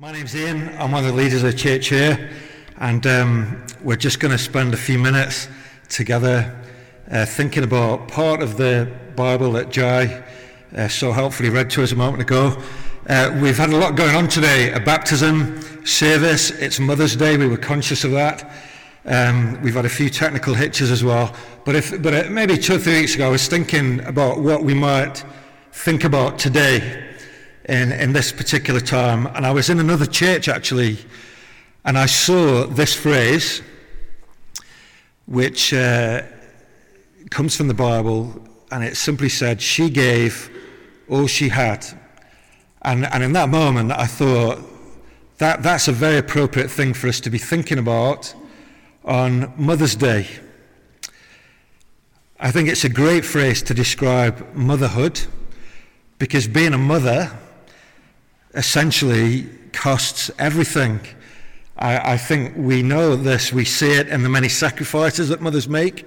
My name's Ian. I'm one of the leaders of the church here, and um, we're just going to spend a few minutes together uh, thinking about part of the Bible that Jai uh, so helpfully read to us a moment ago. Uh, we've had a lot going on today a baptism service, it's Mother's Day, we were conscious of that. Um, we've had a few technical hitches as well. But, if, but uh, maybe two or three weeks ago, I was thinking about what we might think about today in, in this particular time. And I was in another church actually, and I saw this phrase, which uh, comes from the Bible, and it simply said, She gave all she had. And, and in that moment, I thought, that, that's a very appropriate thing for us to be thinking about on Mother's Day. I think it's a great phrase to describe motherhood because being a mother essentially costs everything. I, I, think we know this, we see it in the many sacrifices that mothers make,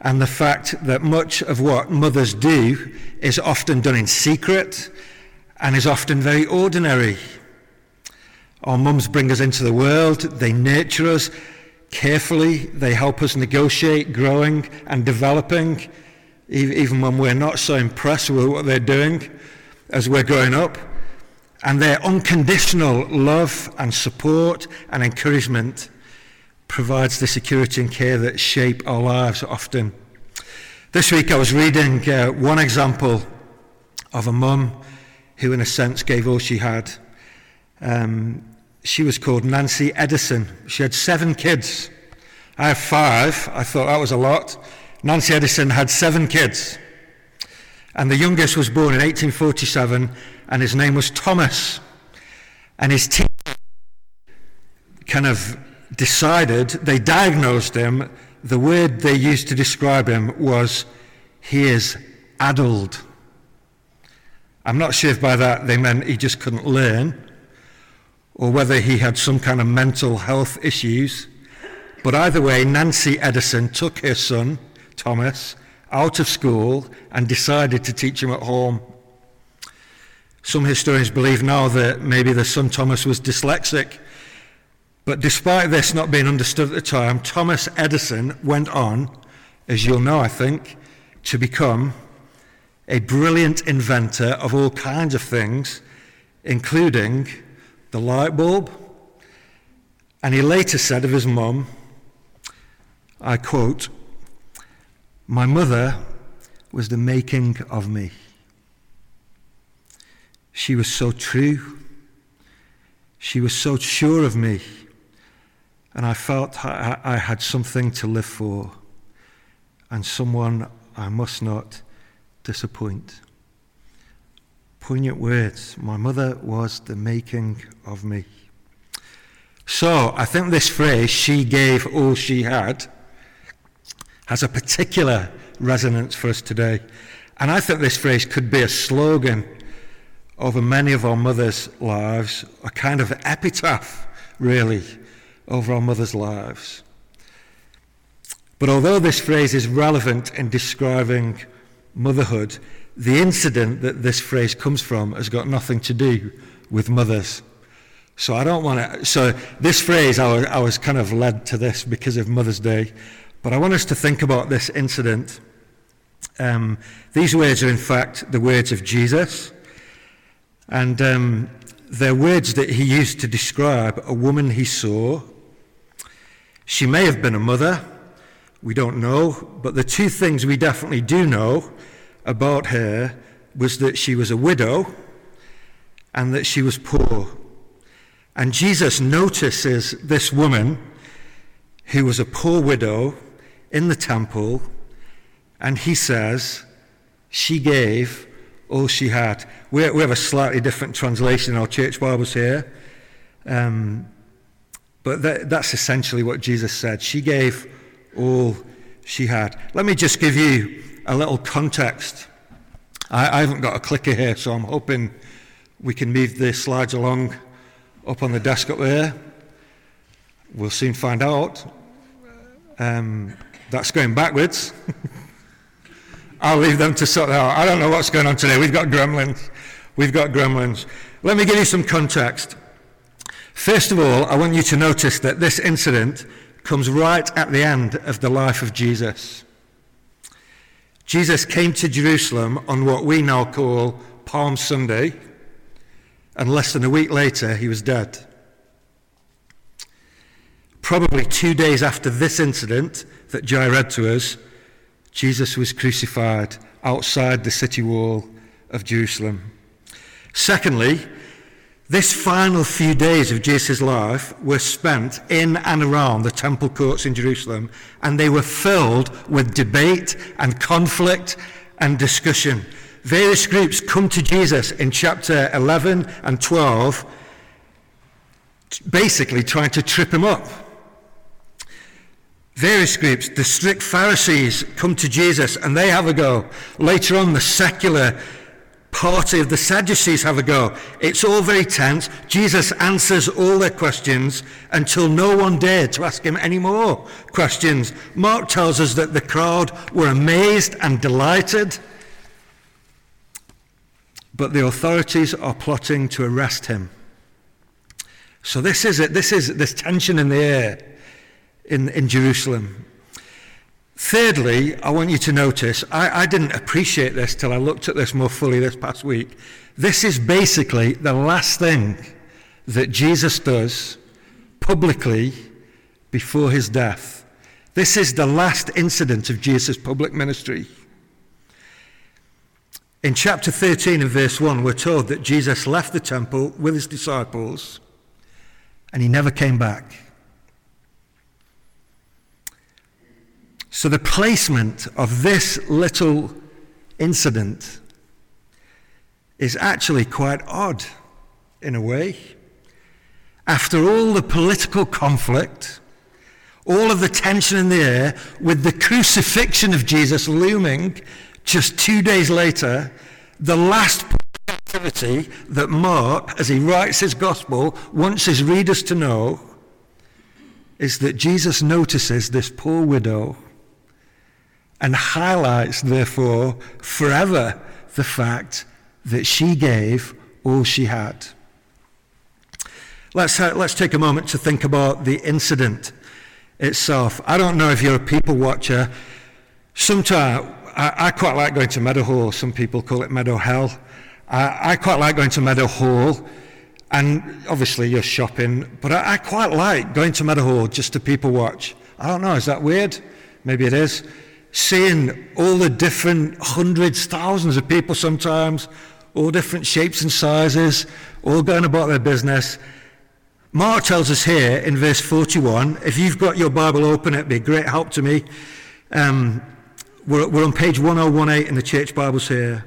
and the fact that much of what mothers do is often done in secret and is often very ordinary. Our mums bring us into the world, they nurture us carefully, they help us negotiate growing and developing, even when we're not so impressed with what they're doing as we're growing up and their unconditional love and support and encouragement provides the security and care that shape our lives often. This week I was reading uh, one example of a mum who, in a sense, gave all she had. Um, she was called Nancy Edison. She had seven kids. I have five. I thought that was a lot. Nancy Edison had seven kids. And the youngest was born in 1847 and his name was Thomas. And his team kind of decided, they diagnosed him, the word they used to describe him was, he is addled. I'm not sure if by that they meant he just couldn't learn, or whether he had some kind of mental health issues. But either way, Nancy Edison took her son, Thomas, out of school and decided to teach him at home. Some historians believe now that maybe the son Thomas was dyslexic. But despite this not being understood at the time, Thomas Edison went on, as you'll know, I think, to become a brilliant inventor of all kinds of things, including the light bulb. And he later said of his mum, I quote, My mother was the making of me. She was so true. She was so sure of me. And I felt I, I had something to live for and someone I must not disappoint. Poignant words. My mother was the making of me. So I think this phrase, she gave all she had, has a particular resonance for us today. And I think this phrase could be a slogan over many of our mothers' lives, a kind of epitaph, really, over our mothers' lives. But although this phrase is relevant in describing motherhood, the incident that this phrase comes from has got nothing to do with mothers. So I don't want to. So this phrase, I was, I was kind of led to this because of Mother's Day, but I want us to think about this incident. Um, these words are, in fact, the words of Jesus. And um, they're words that he used to describe a woman he saw. She may have been a mother, we don't know, but the two things we definitely do know about her was that she was a widow and that she was poor. And Jesus notices this woman who was a poor widow in the temple, and he says, She gave all she had. We, we have a slightly different translation in our church Bibles here. Um, but that, that's essentially what Jesus said. She gave all she had. Let me just give you a little context. I, I haven't got a clicker here, so I'm hoping we can move the slides along up on the desk up there. We'll soon find out. Um, that's going backwards. I'll leave them to sort out. I don't know what's going on today. We've got gremlins. We've got gremlins. Let me give you some context. First of all, I want you to notice that this incident comes right at the end of the life of Jesus. Jesus came to Jerusalem on what we now call Palm Sunday, and less than a week later, he was dead. Probably two days after this incident that Jai read to us, Jesus was crucified outside the city wall of Jerusalem. Secondly, this final few days of Jesus' life were spent in and around the temple courts in Jerusalem, and they were filled with debate and conflict and discussion. Various groups come to Jesus in chapter 11 and 12, basically trying to trip him up. Various groups, the strict Pharisees come to Jesus and they have a go. Later on, the secular party of the Sadducees have a go. It's all very tense. Jesus answers all their questions until no one dared to ask him any more questions. Mark tells us that the crowd were amazed and delighted, but the authorities are plotting to arrest him. So this is it. This is this tension in the air in, in Jerusalem. Thirdly, I want you to notice, I, I didn't appreciate this till I looked at this more fully this past week. This is basically the last thing that Jesus does publicly before his death. This is the last incident of Jesus' public ministry. In chapter 13 and verse 1, we're told that Jesus left the temple with his disciples and he never came back. So the placement of this little incident is actually quite odd in a way. After all the political conflict, all of the tension in the air, with the crucifixion of Jesus looming just two days later, the last activity that Mark, as he writes his gospel, wants his readers to know is that Jesus notices this poor widow and highlights, therefore, forever the fact that she gave all she had. Let's, uh, let's take a moment to think about the incident itself. I don't know if you're a people watcher. Sometimes I, I quite like going to Meadowhall. Some people call it Meadow Hell. I, I quite like going to Meadowhall. And obviously you're shopping, but I, I quite like going to Meadowhall just to people watch. I don't know, is that weird? Maybe it is seeing all the different hundreds, thousands of people sometimes, all different shapes and sizes, all going about their business. Mark tells us here in verse 41, if you've got your Bible open, it'd be a great help to me. Um, we're, we're on page 1018 in the church Bibles here.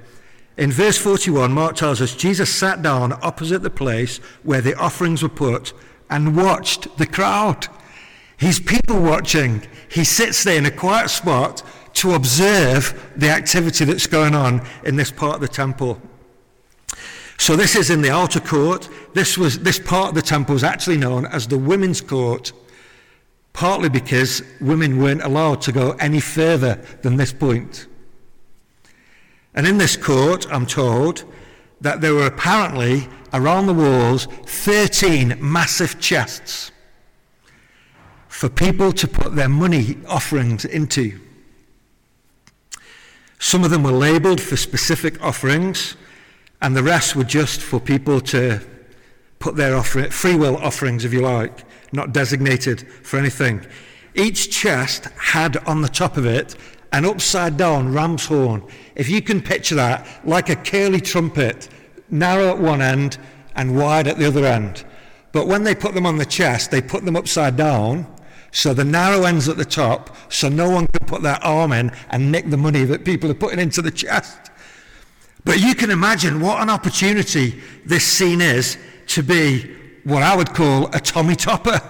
In verse 41, Mark tells us Jesus sat down opposite the place where the offerings were put and watched the crowd. He's people watching. He sits there in a quiet spot to observe the activity that's going on in this part of the temple. So this is in the outer court. This, was, this part of the temple was actually known as the women's court, partly because women weren't allowed to go any further than this point. And in this court, I'm told that there were apparently around the walls 13 massive chests for people to put their money offerings into. Some of them were labeled for specific offerings, and the rest were just for people to put their offering, free will offerings, if you like, not designated for anything. Each chest had on the top of it an upside down ram's horn. If you can picture that, like a curly trumpet, narrow at one end and wide at the other end. But when they put them on the chest, they put them upside down so the narrow end's at the top, so no one can put their arm in and nick the money that people are putting into the chest. But you can imagine what an opportunity this scene is to be what I would call a Tommy Topper.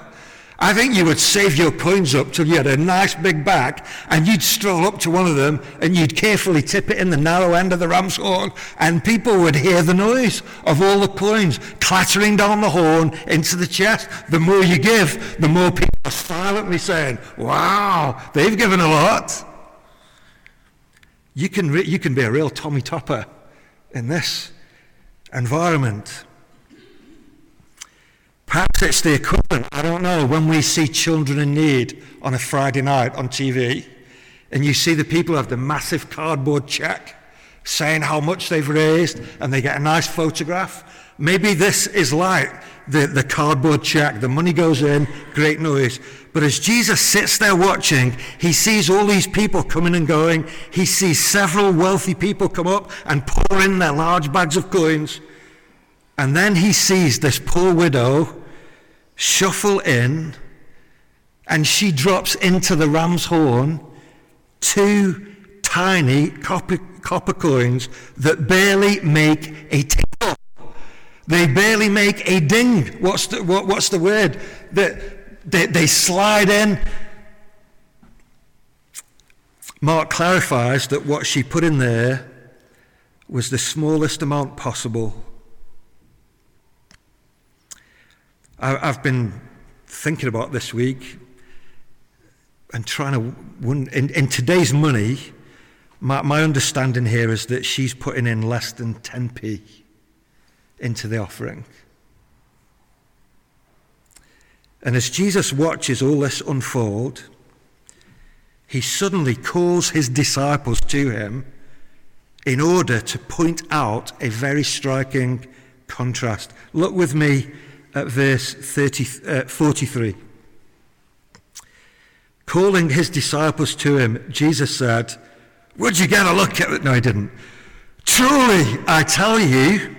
I think you would save your coins up till you had a nice big bag and you'd stroll up to one of them and you'd carefully tip it in the narrow end of the ram's horn and people would hear the noise of all the coins clattering down the horn into the chest. The more you give, the more people silently saying, wow, they've given a lot. You can, re- you can be a real Tommy Topper in this environment. Perhaps it's the equivalent, I don't know, when we see children in need on a Friday night on TV, and you see the people have the massive cardboard check saying how much they've raised, and they get a nice photograph. Maybe this is like the, the cardboard check. The money goes in, great noise. But as Jesus sits there watching, he sees all these people coming and going. He sees several wealthy people come up and pour in their large bags of coins. And then he sees this poor widow shuffle in, and she drops into the ram's horn two tiny copper, copper coins that barely make a tinkle. They barely make a ding. What's the, what, what's the word? That they, they slide in. Mark clarifies that what she put in there was the smallest amount possible. I, I've been thinking about this week and trying to, in, in today's money, my, my understanding here is that she's putting in less than 10p into the offering. And as Jesus watches all this unfold, he suddenly calls his disciples to him in order to point out a very striking contrast. Look with me at verse 30, uh, 43. Calling his disciples to him, Jesus said, Would you get a look at it? No, he didn't. Truly, I tell you,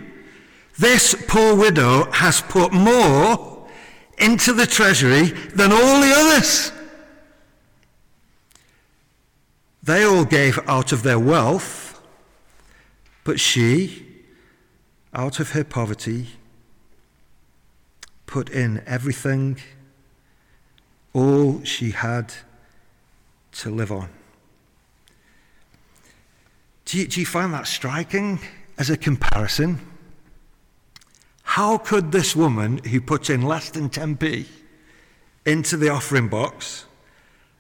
this poor widow has put more into the treasury than all the others. They all gave out of their wealth, but she, out of her poverty, put in everything, all she had to live on. Do you, do you find that striking as a comparison? How could this woman who put in less than 10p into the offering box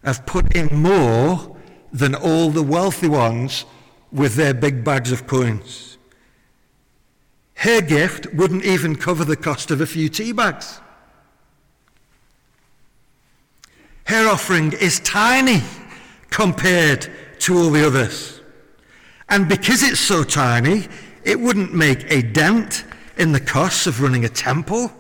have put in more than all the wealthy ones with their big bags of coins? Her gift wouldn't even cover the cost of a few tea bags. Her offering is tiny compared to all the others. And because it's so tiny, it wouldn't make a dent in the costs of running a temple.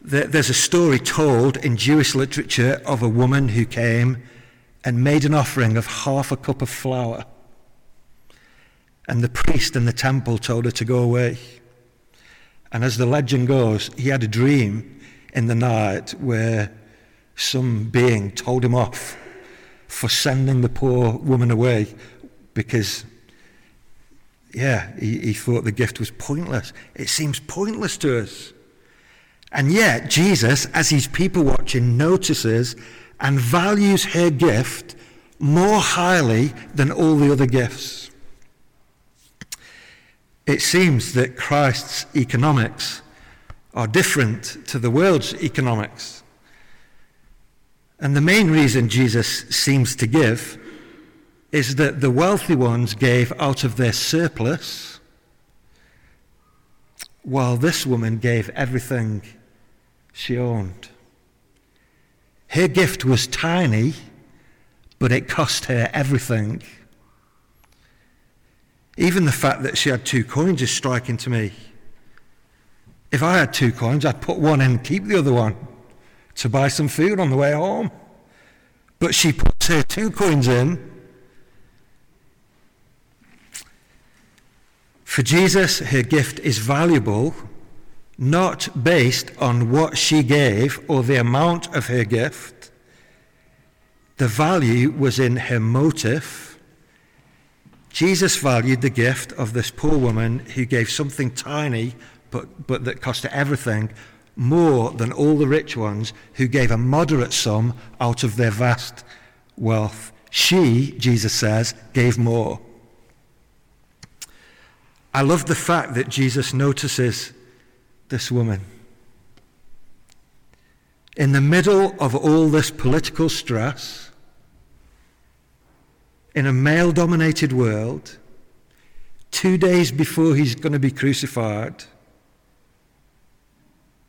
There's a story told in Jewish literature of a woman who came and made an offering of half a cup of flour. And the priest in the temple told her to go away. And as the legend goes, he had a dream in the night where some being told him off for sending the poor woman away because yeah, he, he thought the gift was pointless. It seems pointless to us. And yet, Jesus, as he's people watching, notices and values her gift more highly than all the other gifts. It seems that Christ's economics are different to the world's economics. And the main reason Jesus seems to give is that the wealthy ones gave out of their surplus, while this woman gave everything she owned. Her gift was tiny, but it cost her everything. Even the fact that she had two coins is striking to me. If I had two coins, I'd put one in and keep the other one to buy some food on the way home. But she puts her two coins in For Jesus, her gift is valuable not based on what she gave or the amount of her gift. The value was in her motive. Jesus valued the gift of this poor woman who gave something tiny but, but that cost her everything more than all the rich ones who gave a moderate sum out of their vast wealth. She, Jesus says, gave more. I love the fact that Jesus notices this woman. In the middle of all this political stress, in a male dominated world, two days before he's going to be crucified,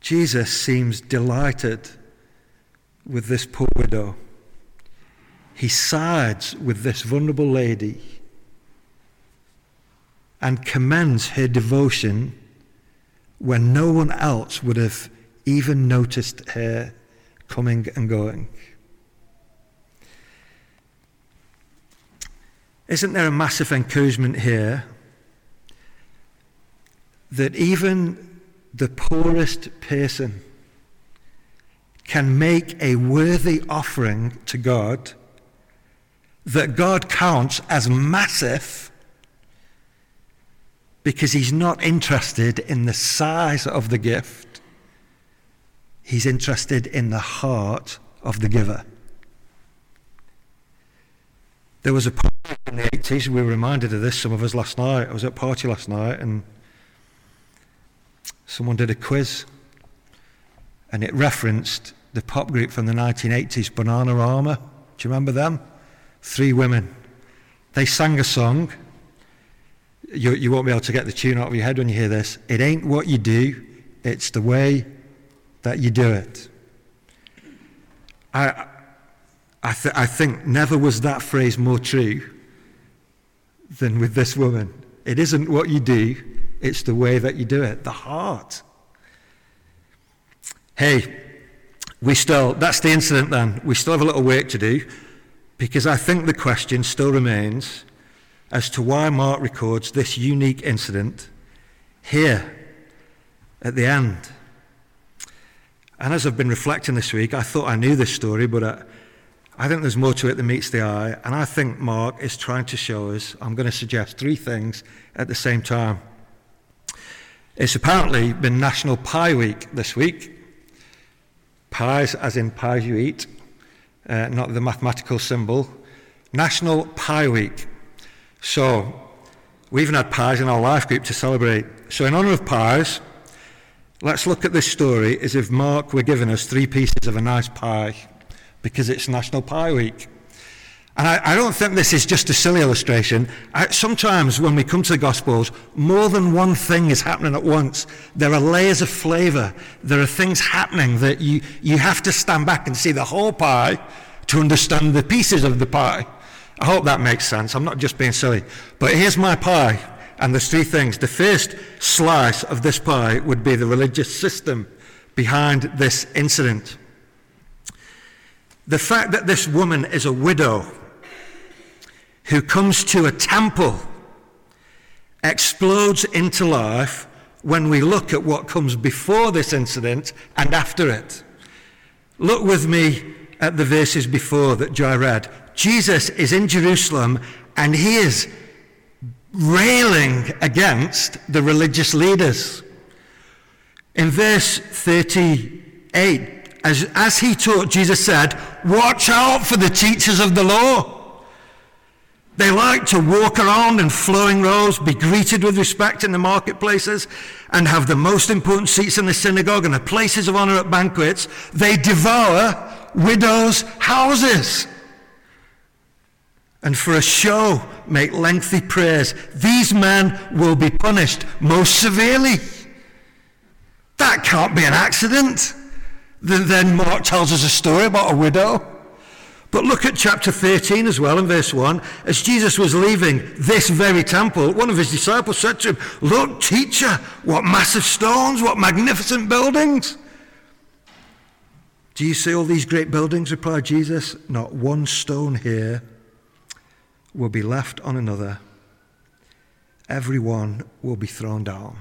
Jesus seems delighted with this poor widow. He sides with this vulnerable lady and commends her devotion when no one else would have even noticed her coming and going. Isn't there a massive encouragement here that even the poorest person can make a worthy offering to God that God counts as massive because he's not interested in the size of the gift. He's interested in the heart of the giver. There was a party in the 80s, we were reminded of this, some of us last night. I was at a party last night and someone did a quiz and it referenced the pop group from the 1980s, Bananarama. Do you remember them? Three women. They sang a song. You, you won't be able to get the tune out of your head when you hear this. It ain't what you do, it's the way that you do it. I, I, th- I think never was that phrase more true than with this woman. It isn't what you do, it's the way that you do it, the heart. Hey, we still, that's the incident then. We still have a little work to do because I think the question still remains as to why Mark records this unique incident here at the end. And as I've been reflecting this week, I thought I knew this story, but I, I think there's more to it than meets the eye. And I think Mark is trying to show us, I'm going to suggest three things at the same time. It's apparently been National Pie Week this week. Pies, as in pies you eat, uh, not the mathematical symbol. National Pie Week. So, we even had pies in our life group to celebrate. So, in honour of pies, let's look at this story as if Mark were giving us three pieces of a nice pie because it's National Pie Week. And I, I, don't think this is just a silly illustration. I, sometimes when we come to the Gospels, more than one thing is happening at once. There are layers of flavour. There are things happening that you, you have to stand back and see the whole pie to understand the pieces of the pie. I hope that makes sense. I'm not just being silly. But here's my pie, and there's three things. The first slice of this pie would be the religious system behind this incident. The fact that this woman is a widow who comes to a temple explodes into life when we look at what comes before this incident and after it. Look with me at the verses before that Joy read. Jesus is in Jerusalem and he is railing against the religious leaders. In verse 38, as, as he taught, Jesus said, Watch out for the teachers of the law they like to walk around in flowing robes, be greeted with respect in the marketplaces, and have the most important seats in the synagogue and the places of honor at banquets. They devour widows' houses. And for a show, make lengthy prayers. These men will be punished most severely. That can't be an accident. Then Mark tells us a story about a widow. But look at chapter 13 as well in verse 1. As Jesus was leaving this very temple, one of his disciples said to him, Look, teacher, what massive stones, what magnificent buildings. Do you see all these great buildings? replied Jesus. Not one stone here will be left on another. everyone will be thrown down.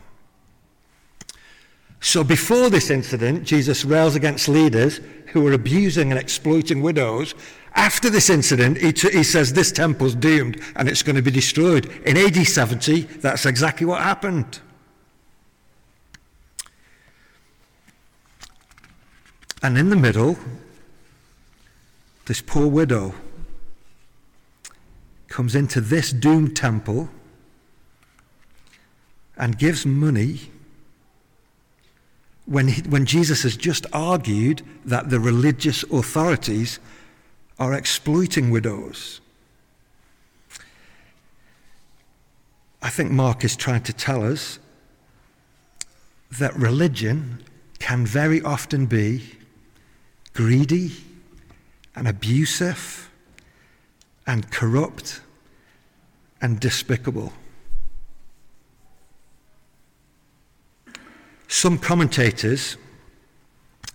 So before this incident, Jesus rails against leaders who are abusing and exploiting widows. After this incident, he, t- he says this temple's doomed and it's going to be destroyed. In AD 70, that's exactly what happened. And in the middle, this poor widow comes into this doomed temple and gives money when, he, when Jesus has just argued that the religious authorities are exploiting widows. I think Mark is trying to tell us that religion can very often be greedy and abusive and corrupt and despicable. Some commentators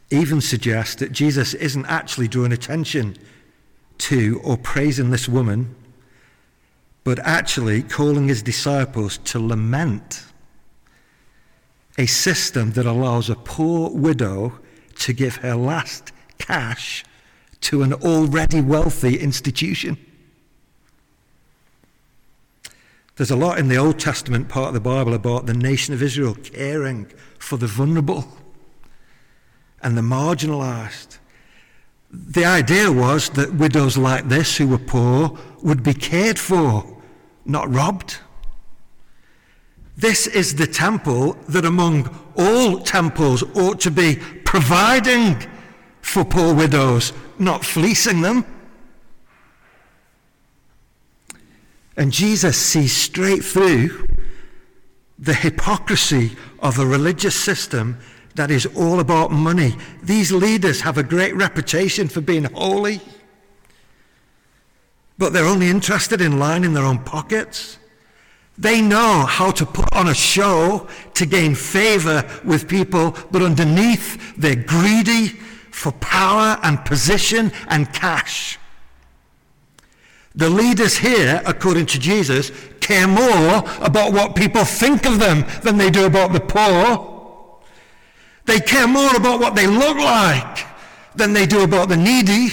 even suggest that Jesus isn't actually drawing attention to or praising this woman, but actually calling his disciples to lament a system that allows a poor widow to give her last cash to an already wealthy institution. There's a lot in the Old Testament part of the Bible about the nation of Israel caring for the vulnerable and the marginalized. The idea was that widows like this who were poor would be cared for, not robbed. This is the temple that among all temples ought to be providing for poor widows, not fleecing them. And Jesus sees straight through the hypocrisy of a religious system that is all about money. These leaders have a great reputation for being holy, but they're only interested in lining their own pockets. They know how to put on a show to gain favor with people, but underneath they're greedy for power and position and cash. The leaders here, according to Jesus, care more about what people think of them than they do about the poor. They care more about what they look like than they do about the needy.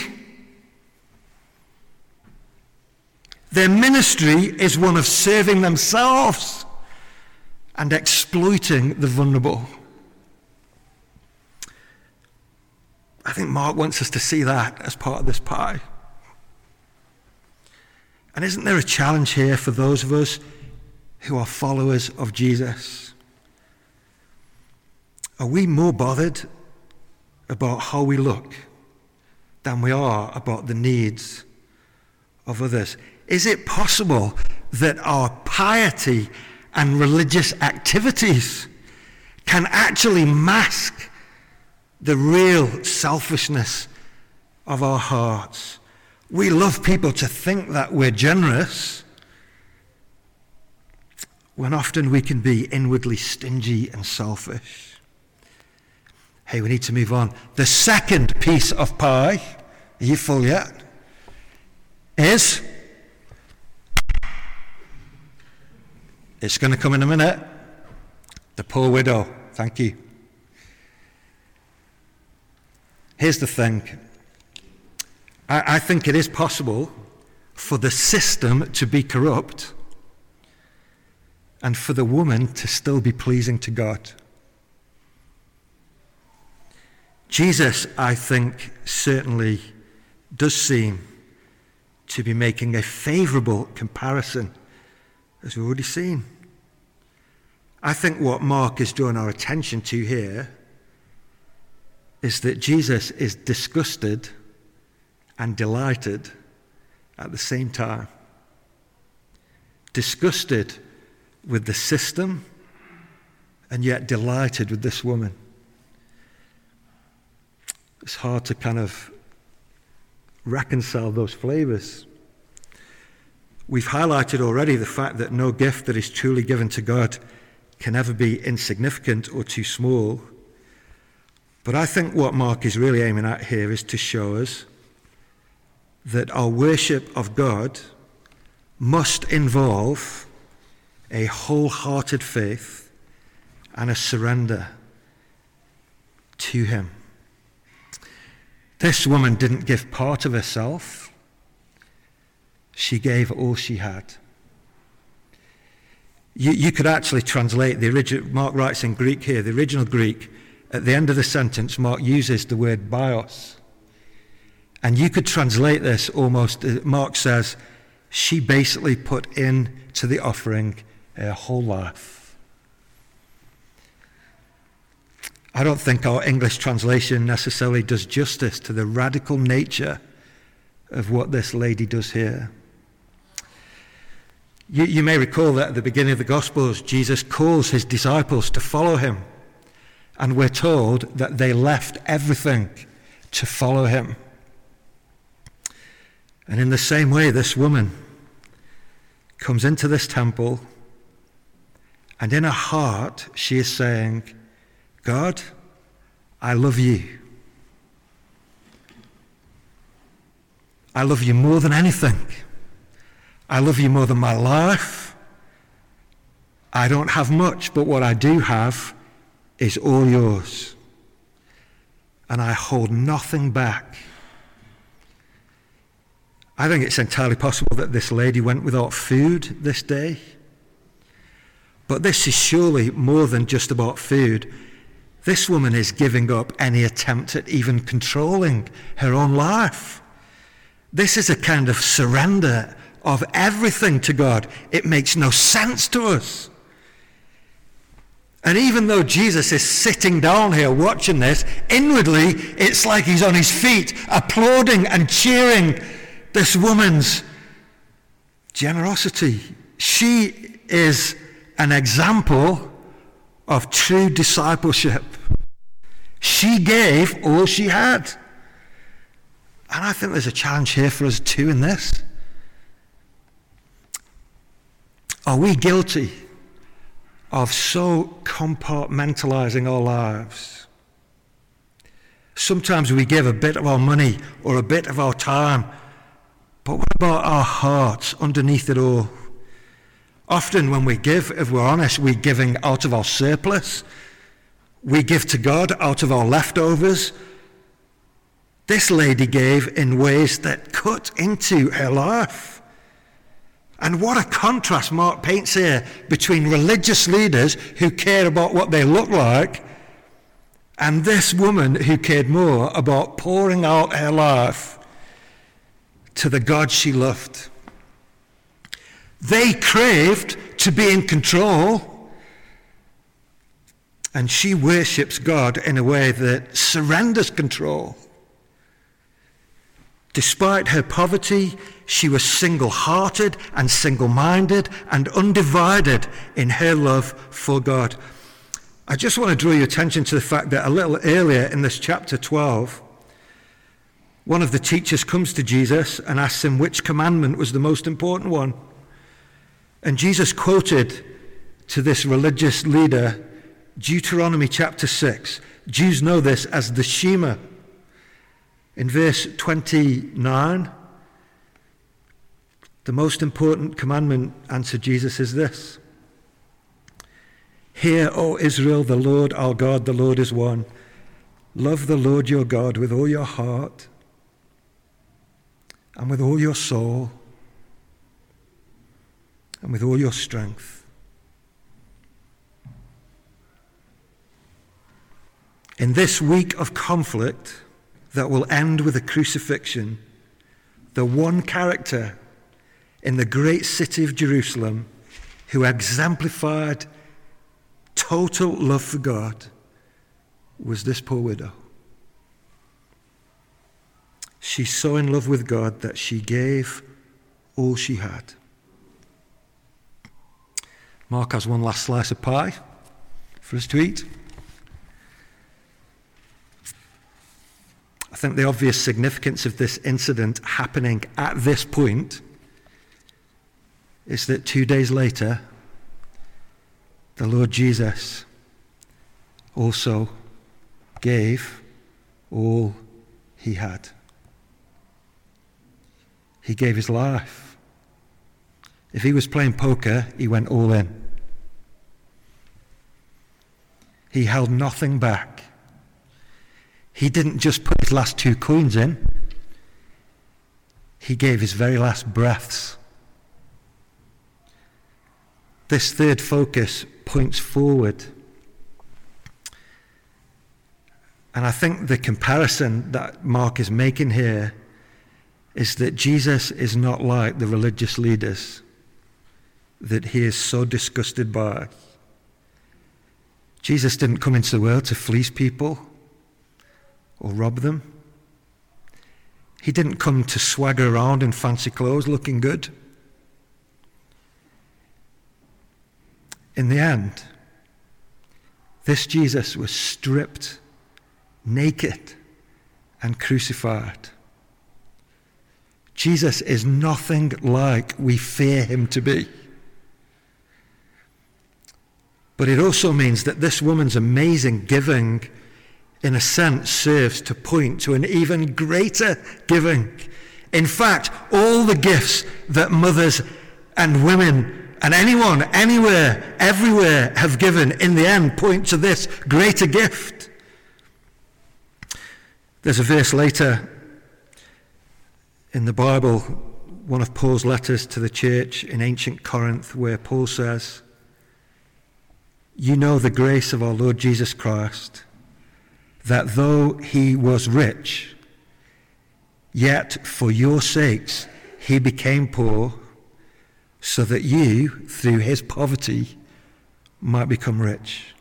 Their ministry is one of serving themselves and exploiting the vulnerable. I think Mark wants us to see that as part of this pie. And isn't there a challenge here for those of us who are followers of Jesus? Are we more bothered about how we look than we are about the needs of others? Is it possible that our piety and religious activities can actually mask the real selfishness of our hearts? We love people to think that we're generous when often we can be inwardly stingy and selfish. Hey, we need to move on. The second piece of pie, are you full yet? Is it's going to come in a minute. The poor widow. Thank you. Here's the thing I, I think it is possible for the system to be corrupt and for the woman to still be pleasing to God. Jesus, I think, certainly does seem to be making a favorable comparison, as we've already seen. I think what Mark is drawing our attention to here is that Jesus is disgusted and delighted at the same time. Disgusted with the system and yet delighted with this woman it's hard to kind of reconcile those flavors. We've highlighted already the fact that no gift that is truly given to God can ever be insignificant or too small. But I think what Mark is really aiming at here is to show us that our worship of God must involve a wholehearted faith and a surrender to Him. This woman didn't give part of herself, she gave all she had. You, you could actually translate the original, Mark writes in Greek here, the original Greek, at the end of the sentence, Mark uses the word bios. And you could translate this almost, uh, Mark says, she basically put in to the offering her whole life. I don't think our English translation necessarily does justice to the radical nature of what this lady does here. You, you, may recall that at the beginning of the Gospels, Jesus calls his disciples to follow him. And we're told that they left everything to follow him. And in the same way, this woman comes into this temple, and in her heart, she is saying, God, I love you. I love you more than anything. I love you more than my life. I don't have much, but what I do have is all yours. And I hold nothing back. I think it's entirely possible that this lady went without food this day. But this is surely more than just about food. This woman is giving up any attempt at even controlling her own life. This is a kind of surrender of everything to God. It makes no sense to us. And even though Jesus is sitting down here watching this, inwardly it's like he's on his feet, applauding and cheering this woman's generosity. She is an example of true discipleship. She gave all she had. And I think there's a challenge here for us too in this. Are we guilty of so compartmentalizing our lives? Sometimes we give a bit of our money or a bit of our time, but what about our hearts underneath it all? Often, when we give, if we're honest, we're giving out of our surplus. We give to God out of our leftovers. This lady gave in ways that cut into her life. And what a contrast Mark paints here between religious leaders who care about what they look like and this woman who cared more about pouring out her life to the God she loved. They craved to be in control, and she worships God in a way that surrenders control. Despite her poverty, she was single hearted and single minded and undivided in her love for God. I just want to draw your attention to the fact that a little earlier in this chapter 12, one of the teachers comes to Jesus and asks him which commandment was the most important one. And Jesus quoted to this religious leader Deuteronomy chapter 6. Jews know this as the Shema. In verse 29, the most important commandment, answered Jesus, is this Hear, O Israel, the Lord our God, the Lord is one. Love the Lord your God with all your heart and with all your soul and with all your strength. In this week of conflict, that will end with a crucifixion, the one character in the great city of Jerusalem who exemplified total love for God was this poor widow. She's so in love with God that she gave all she had. Mark has one last slice of pie for us to eat. I think the obvious significance of this incident happening at this point is that two days later, the Lord Jesus also gave all he had. He gave his life. If he was playing poker, he went all in. He held nothing back. He didn't just put his last two coins in, he gave his very last breaths. This third focus points forward. And I think the comparison that Mark is making here is that Jesus is not like the religious leaders that he is so disgusted by. Jesus didn't come into the world to fleece people or rob them. He didn't come to swagger around in fancy clothes looking good. In the end, This Jesus was stripped, naked, and crucified. Jesus is nothing like we fear him to be. But it also means that this woman's amazing giving, in a sense, serves to point to an even greater giving. In fact, all the gifts that mothers and women and anyone, anywhere, everywhere have given in the end point to this greater gift. There's a verse later in the Bible, one of Paul's letters to the church in ancient Corinth, where Paul says, You know the grace of our Lord Jesus Christ, that though he was rich, yet for your sakes he became poor so that you, through his poverty, might become rich.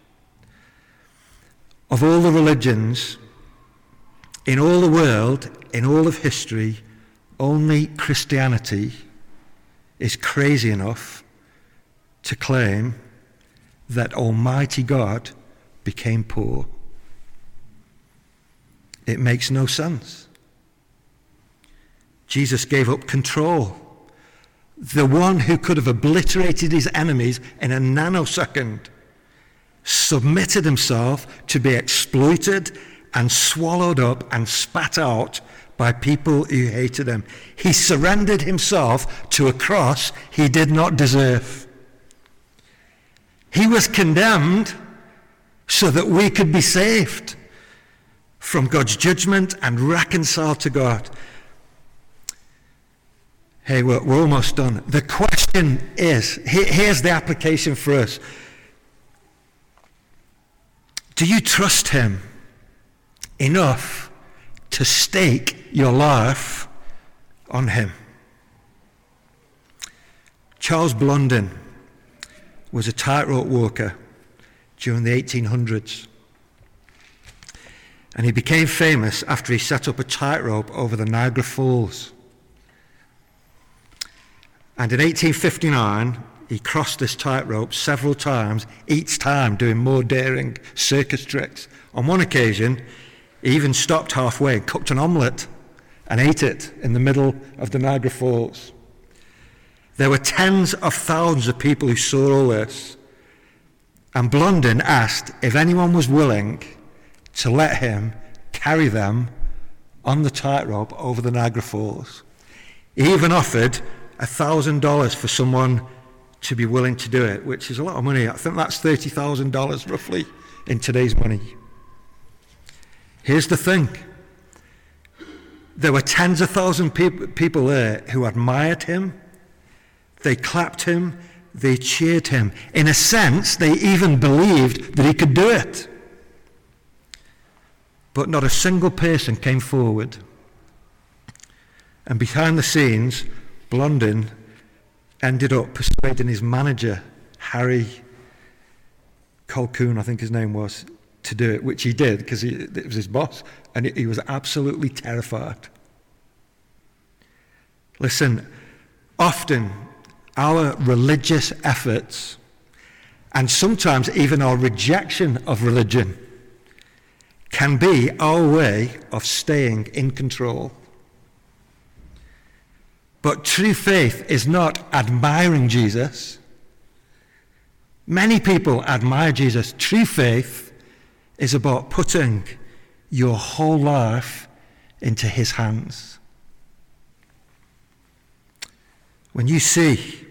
Of all the religions in all the world, in all of history, only Christianity is crazy enough to claim that Almighty God became poor. It makes no sense. Jesus gave up control the one who could have obliterated his enemies in a nanosecond, submitted himself to be exploited and swallowed up and spat out by people who hated him. He surrendered himself to a cross he did not deserve. He was condemned so that we could be saved from God's judgment and reconciled to God. Hey, we're, we're almost done. The question is here, here's the application for us Do you trust Him enough to stake your life on Him? Charles Blondin was a tightrope walker during the 1800s. And he became famous after he set up a tightrope over the Niagara Falls. And in 1859, he crossed this tightrope several times, each time doing more daring circus tricks. On one occasion, he even stopped halfway and cooked an omelette and ate it in the middle of the Niagara Falls. There were tens of thousands of people who saw all this. And Blondin asked if anyone was willing to let him carry them on the tightrope over the Niagara Falls. He even offered $1,000 for someone to be willing to do it, which is a lot of money. I think that's $30,000 roughly in today's money. Here's the thing there were tens of thousands of people there who admired him, they clapped him, they cheered him. In a sense, they even believed that he could do it. But not a single person came forward. And behind the scenes, Blondin ended up persuading his manager, Harry Colquhoun, I think his name was, to do it, which he did because it was his boss, and he was absolutely terrified. Listen, often our religious efforts, and sometimes even our rejection of religion, can be our way of staying in control. But true faith is not admiring Jesus. Many people admire Jesus. True faith is about putting your whole life into his hands. When you see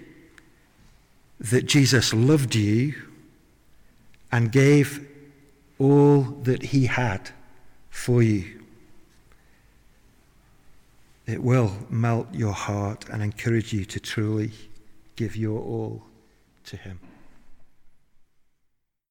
that Jesus loved you and gave all that he had for you, it will melt your heart and encourage you to truly give your all to Him.